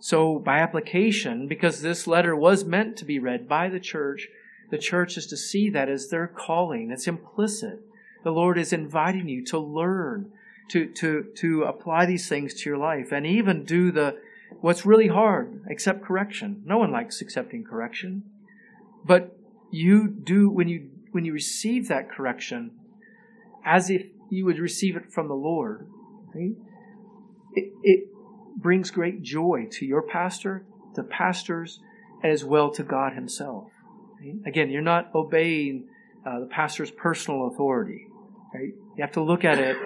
So by application, because this letter was meant to be read by the church, the church is to see that as their calling. It's implicit. The Lord is inviting you to learn, to, to, to apply these things to your life, and even do the what's really hard, accept correction. No one likes accepting correction. But you do when you when you receive that correction, as if you would receive it from the Lord, right? it, it brings great joy to your pastor, to pastors, as well to God Himself. Again, you're not obeying uh, the pastor's personal authority. Right? You have to look at it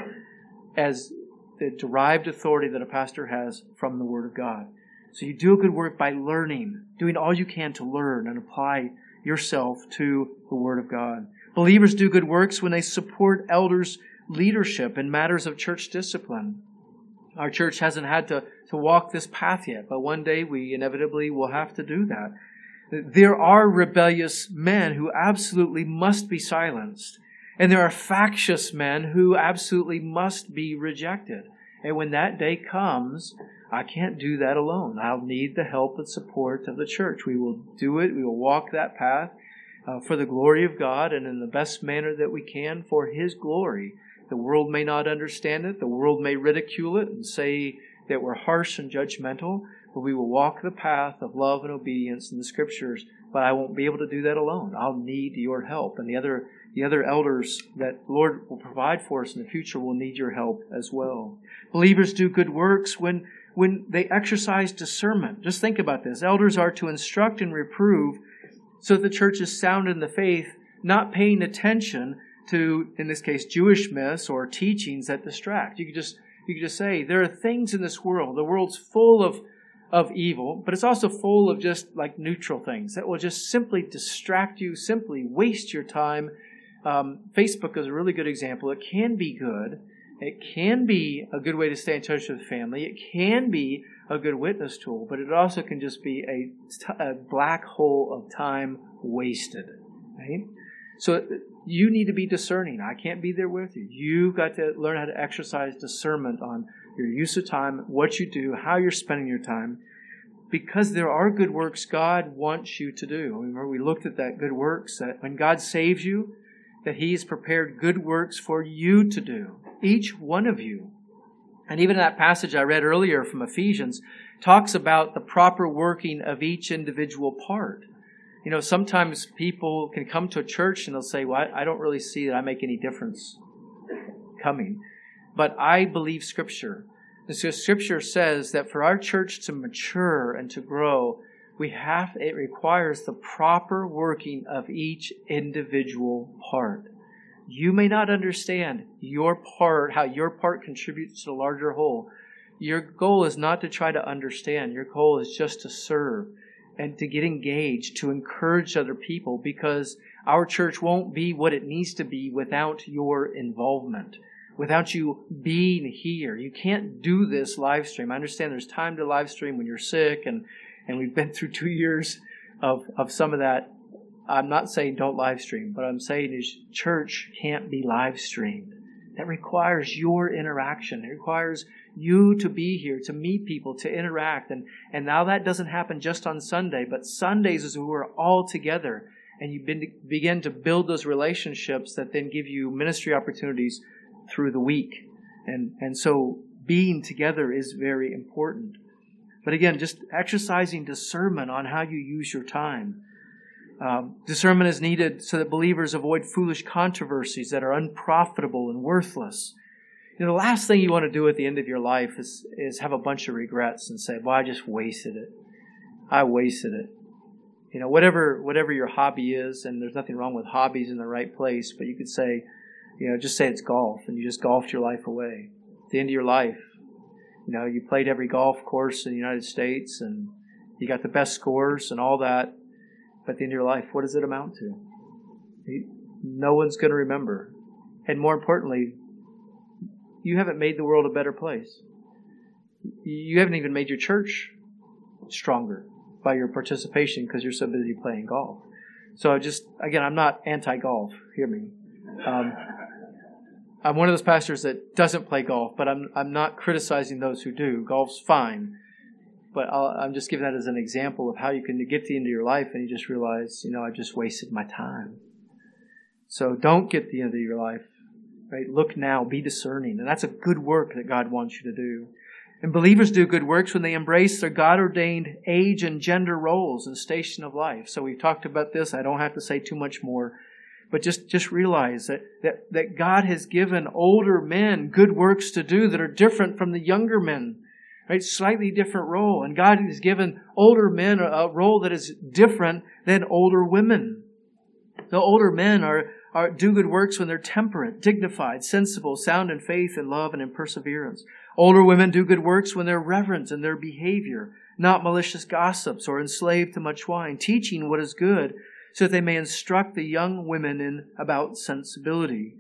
as the derived authority that a pastor has from the Word of God. So you do a good work by learning, doing all you can to learn and apply yourself to the Word of God. Believers do good works when they support elders' leadership in matters of church discipline. Our church hasn't had to, to walk this path yet, but one day we inevitably will have to do that. There are rebellious men who absolutely must be silenced. And there are factious men who absolutely must be rejected. And when that day comes, I can't do that alone. I'll need the help and support of the church. We will do it. We will walk that path uh, for the glory of God and in the best manner that we can for His glory. The world may not understand it. The world may ridicule it and say that we're harsh and judgmental, we will walk the path of love and obedience in the scriptures. But I won't be able to do that alone. I'll need your help. And the other, the other elders that Lord will provide for us in the future will need your help as well. Believers do good works when, when they exercise discernment. Just think about this. Elders are to instruct and reprove so that the church is sound in the faith, not paying attention to, in this case, Jewish myths or teachings that distract. You could just, you could just say, there are things in this world. The world's full of, of evil, but it's also full of just like neutral things that will just simply distract you, simply waste your time. Um, Facebook is a really good example. It can be good. It can be a good way to stay in touch with family. It can be a good witness tool, but it also can just be a, a black hole of time wasted. Right? So you need to be discerning. I can't be there with you. You've got to learn how to exercise discernment on your use of time, what you do, how you're spending your time, because there are good works God wants you to do. Remember, we looked at that good works, that when God saves you, that He's prepared good works for you to do, each one of you. And even that passage I read earlier from Ephesians talks about the proper working of each individual part. You know, sometimes people can come to a church and they'll say, Well, I don't really see that I make any difference coming. But I believe Scripture. And so Scripture says that for our church to mature and to grow, we have, it requires the proper working of each individual part. You may not understand your part, how your part contributes to the larger whole. Your goal is not to try to understand. Your goal is just to serve and to get engaged, to encourage other people because our church won't be what it needs to be without your involvement, without you being here. You can't do this live stream. I understand there's time to live stream when you're sick and, and we've been through two years of, of some of that. I'm not saying don't live stream, but I'm saying is church can't be live streamed. That requires your interaction. It requires you to be here, to meet people, to interact. And, and now that doesn't happen just on Sunday, but Sundays is when we're all together and you begin to build those relationships that then give you ministry opportunities through the week. And, and so being together is very important. But again, just exercising discernment on how you use your time. Um, discernment is needed so that believers avoid foolish controversies that are unprofitable and worthless. You know, the last thing you want to do at the end of your life is, is have a bunch of regrets and say, well, I just wasted it. I wasted it. You know, whatever, whatever your hobby is, and there's nothing wrong with hobbies in the right place, but you could say, you know, just say it's golf and you just golfed your life away. At the end of your life, you know, you played every golf course in the United States and You got the best scores and all that. But at the end of your life, what does it amount to? No one's going to remember. And more importantly, you haven't made the world a better place. You haven't even made your church stronger by your participation because you're so busy playing golf. So just, again, I'm not anti golf. Hear me. Um, I'm one of those pastors that doesn't play golf, but I'm, I'm not criticizing those who do. Golf's fine. But i am just giving that as an example of how you can get to the end of your life and you just realize, you know, I just wasted my time. So don't get to the end of your life. Right? Look now, be discerning. And that's a good work that God wants you to do. And believers do good works when they embrace their God ordained age and gender roles and station of life. So we've talked about this. I don't have to say too much more. But just, just realize that, that, that God has given older men good works to do that are different from the younger men. Right? Slightly different role. And God has given older men a role that is different than older women. The older men are, are, do good works when they're temperate, dignified, sensible, sound in faith and love and in perseverance. Older women do good works when they're reverent in their behavior, not malicious gossips or enslaved to much wine, teaching what is good so that they may instruct the young women in about sensibility.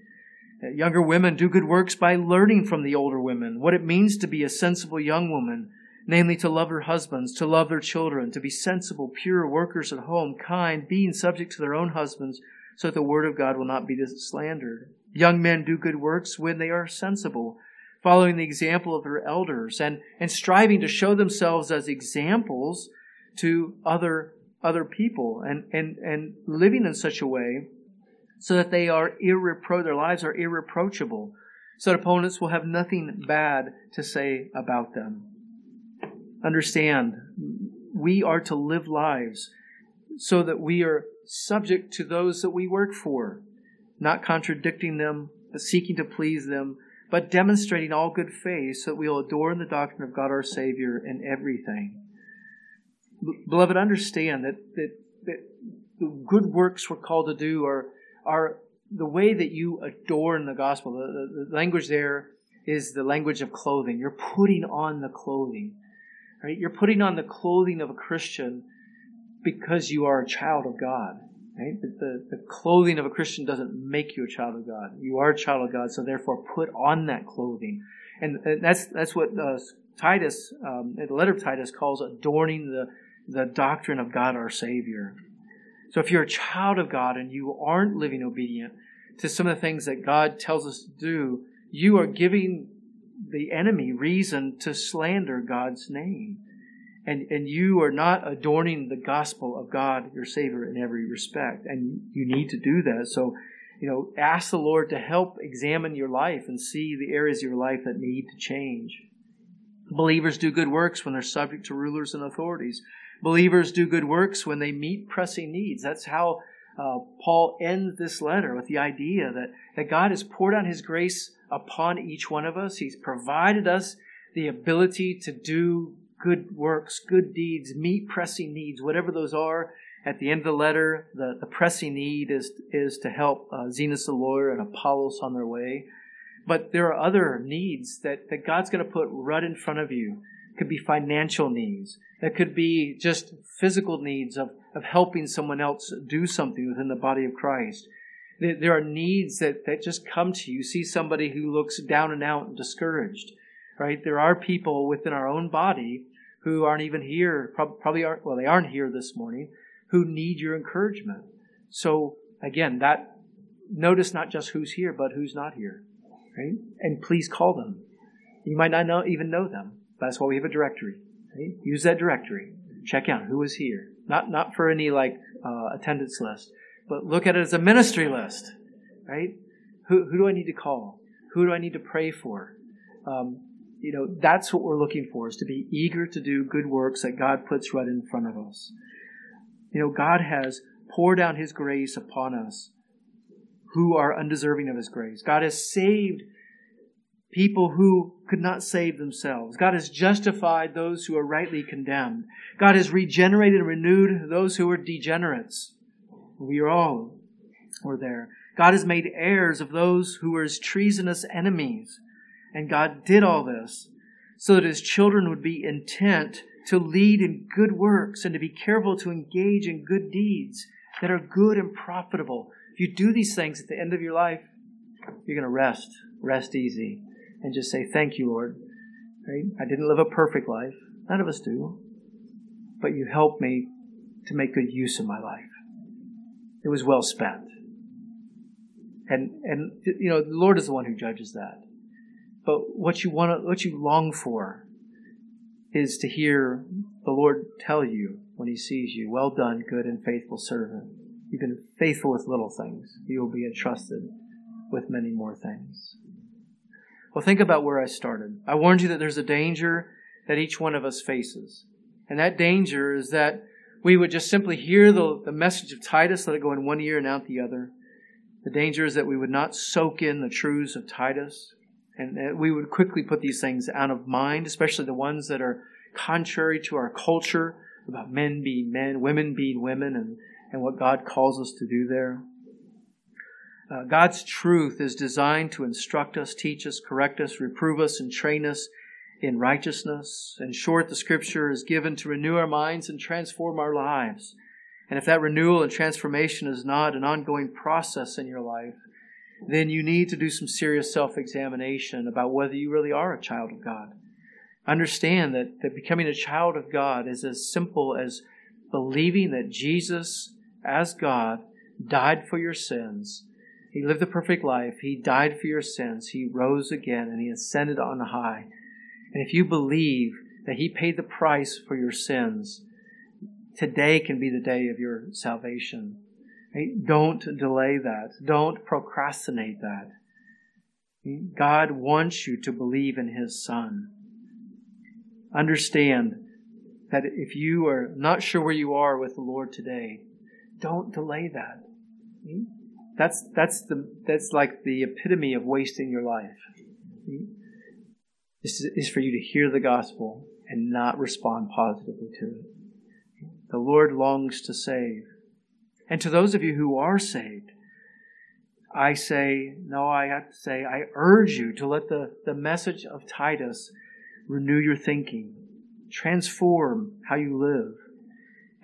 Uh, younger women do good works by learning from the older women what it means to be a sensible young woman, namely to love her husbands, to love their children, to be sensible, pure workers at home, kind, being subject to their own husbands, so that the word of God will not be slandered. Young men do good works when they are sensible following the example of their elders and, and striving to show themselves as examples to other, other people and, and, and living in such a way so that they are irrepro- their lives are irreproachable, so that opponents will have nothing bad to say about them. Understand, we are to live lives so that we are subject to those that we work for, not contradicting them, but seeking to please them, but demonstrating all good faith so that we will adorn the doctrine of God our Savior in everything. Beloved, understand that, that, that the good works we're called to do are, are the way that you adorn the gospel. The, the, the language there is the language of clothing. You're putting on the clothing. Right? You're putting on the clothing of a Christian because you are a child of God. Right? The, the clothing of a Christian doesn't make you a child of God. You are a child of God, so therefore put on that clothing. And, and that's, that's what uh, Titus, um, the letter of Titus calls adorning the, the doctrine of God our Savior. So if you're a child of God and you aren't living obedient to some of the things that God tells us to do, you are giving the enemy reason to slander God's name and, and you are not adorning the gospel of God, your Savior, in every respect. And you need to do that. So, you know, ask the Lord to help examine your life and see the areas of your life that need to change. Believers do good works when they're subject to rulers and authorities. Believers do good works when they meet pressing needs. That's how uh, Paul ends this letter with the idea that, that God has poured out His grace upon each one of us. He's provided us the ability to do good works, good deeds, meet pressing needs, whatever those are. At the end of the letter, the, the pressing need is, is to help uh, Zenas the lawyer and Apollos on their way. But there are other needs that, that God's going to put right in front of you. Could be financial needs. It could be just physical needs of, of helping someone else do something within the body of Christ. There are needs that, that just come to you. You see somebody who looks down and out and discouraged, right? There are people within our own body who aren't even here, probably aren't, well, they aren't here this morning, who need your encouragement. So again, that, notice not just who's here, but who's not here, right? And please call them. You might not know, even know them. That's why we have a directory. Right? Use that directory. Check out who is here. Not, not for any like, uh, attendance list, but look at it as a ministry list, right? Who, who do I need to call? Who do I need to pray for? Um, you know, that's what we're looking for is to be eager to do good works that God puts right in front of us. You know, God has poured out His grace upon us who are undeserving of His grace. God has saved people who could not save themselves. God has justified those who are rightly condemned. God has regenerated and renewed those who are degenerates. We are all were there. God has made heirs of those who were his treasonous enemies. And God did all this so that his children would be intent to lead in good works and to be careful to engage in good deeds that are good and profitable. If you do these things at the end of your life, you're going to rest, rest easy, and just say, Thank you, Lord. Right? I didn't live a perfect life. None of us do. But you helped me to make good use of my life. It was well spent. And, and, you know, the Lord is the one who judges that. But what you want to, what you long for is to hear the Lord tell you when he sees you, well done, good and faithful servant. You've been faithful with little things. You will be entrusted with many more things. Well, think about where I started. I warned you that there's a danger that each one of us faces. And that danger is that we would just simply hear the, the message of Titus, let it go in one ear and out the other. The danger is that we would not soak in the truths of Titus, and we would quickly put these things out of mind, especially the ones that are contrary to our culture about men being men, women being women, and, and what God calls us to do there. Uh, God's truth is designed to instruct us, teach us, correct us, reprove us, and train us in righteousness. In short, the scripture is given to renew our minds and transform our lives. And if that renewal and transformation is not an ongoing process in your life, then you need to do some serious self examination about whether you really are a child of God. Understand that, that becoming a child of God is as simple as believing that Jesus, as God, died for your sins. He lived a perfect life. He died for your sins. He rose again and he ascended on high. And if you believe that He paid the price for your sins, today can be the day of your salvation. Don't delay that. Don't procrastinate that. God wants you to believe in His Son. Understand that if you are not sure where you are with the Lord today, don't delay that. That's, that's, the, that's like the epitome of wasting your life. This is for you to hear the gospel and not respond positively to it. The Lord longs to save. And to those of you who are saved, I say, no, I have to say, I urge you to let the, the message of Titus renew your thinking, transform how you live.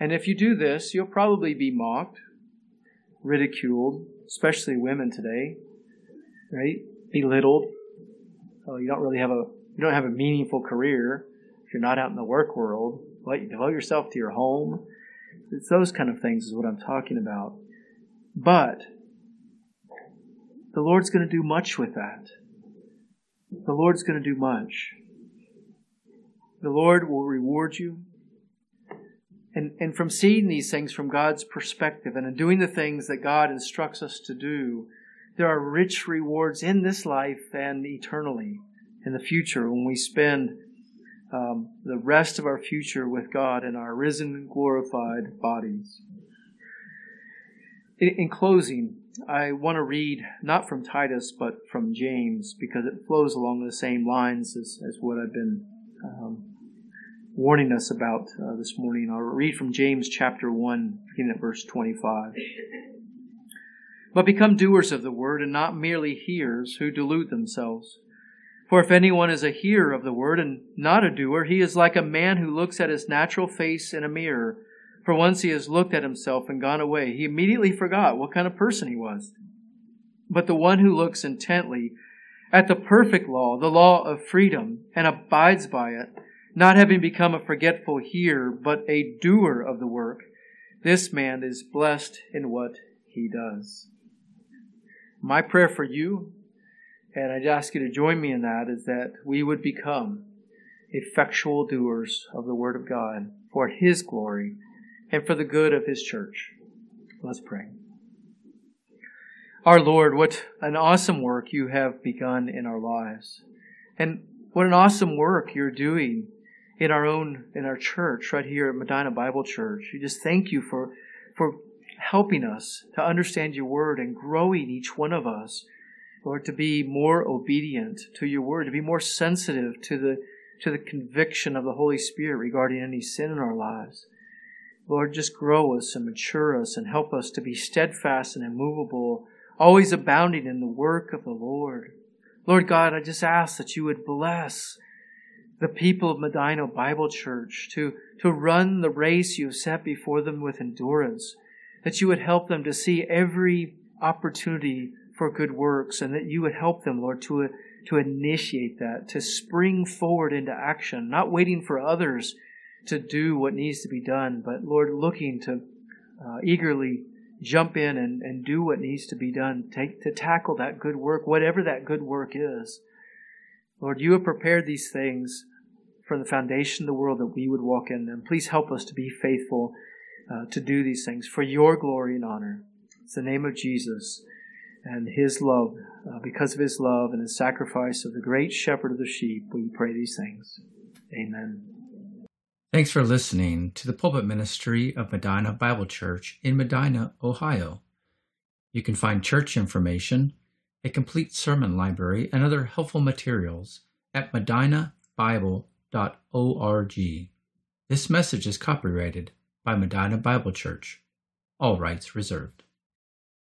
And if you do this, you'll probably be mocked, ridiculed, especially women today, right? Belittled. Oh, you don't really have a you don't have a meaningful career, if you're not out in the work world, what, you devote yourself to your home. It's those kind of things is what I'm talking about. But the Lord's going to do much with that. The Lord's going to do much. The Lord will reward you. And, and from seeing these things from God's perspective and in doing the things that God instructs us to do, there are rich rewards in this life and eternally in the future when we spend um, the rest of our future with God in our risen, glorified bodies. In, in closing, I want to read not from Titus but from James because it flows along the same lines as, as what I've been um, warning us about uh, this morning. I'll read from James chapter 1, beginning at verse 25. But become doers of the word and not merely hearers who delude themselves. For if anyone is a hearer of the word and not a doer, he is like a man who looks at his natural face in a mirror. For once he has looked at himself and gone away, he immediately forgot what kind of person he was. But the one who looks intently at the perfect law, the law of freedom, and abides by it, not having become a forgetful hearer, but a doer of the work, this man is blessed in what he does. My prayer for you and I'd ask you to join me in that, is that we would become effectual doers of the Word of God for His glory and for the good of His church. Let's pray. Our Lord, what an awesome work you have begun in our lives. And what an awesome work you're doing in our own, in our church right here at Medina Bible Church. We just thank you for, for helping us to understand your word and growing each one of us Lord, to be more obedient to your word, to be more sensitive to the, to the conviction of the Holy Spirit regarding any sin in our lives. Lord, just grow us and mature us and help us to be steadfast and immovable, always abounding in the work of the Lord. Lord God, I just ask that you would bless the people of Medina Bible Church to, to run the race you have set before them with endurance, that you would help them to see every opportunity for good works, and that you would help them, Lord, to, to initiate that, to spring forward into action, not waiting for others to do what needs to be done, but Lord, looking to uh, eagerly jump in and, and do what needs to be done, take, to tackle that good work, whatever that good work is. Lord, you have prepared these things from the foundation of the world that we would walk in them. Please help us to be faithful uh, to do these things for your glory and honor. It's the name of Jesus and his love, uh, because of his love and his sacrifice of the great shepherd of the sheep, we pray these things. Amen. Thanks for listening to the pulpit ministry of Medina Bible Church in Medina, Ohio. You can find church information, a complete sermon library, and other helpful materials at medinabible.org. This message is copyrighted by Medina Bible Church. All rights reserved.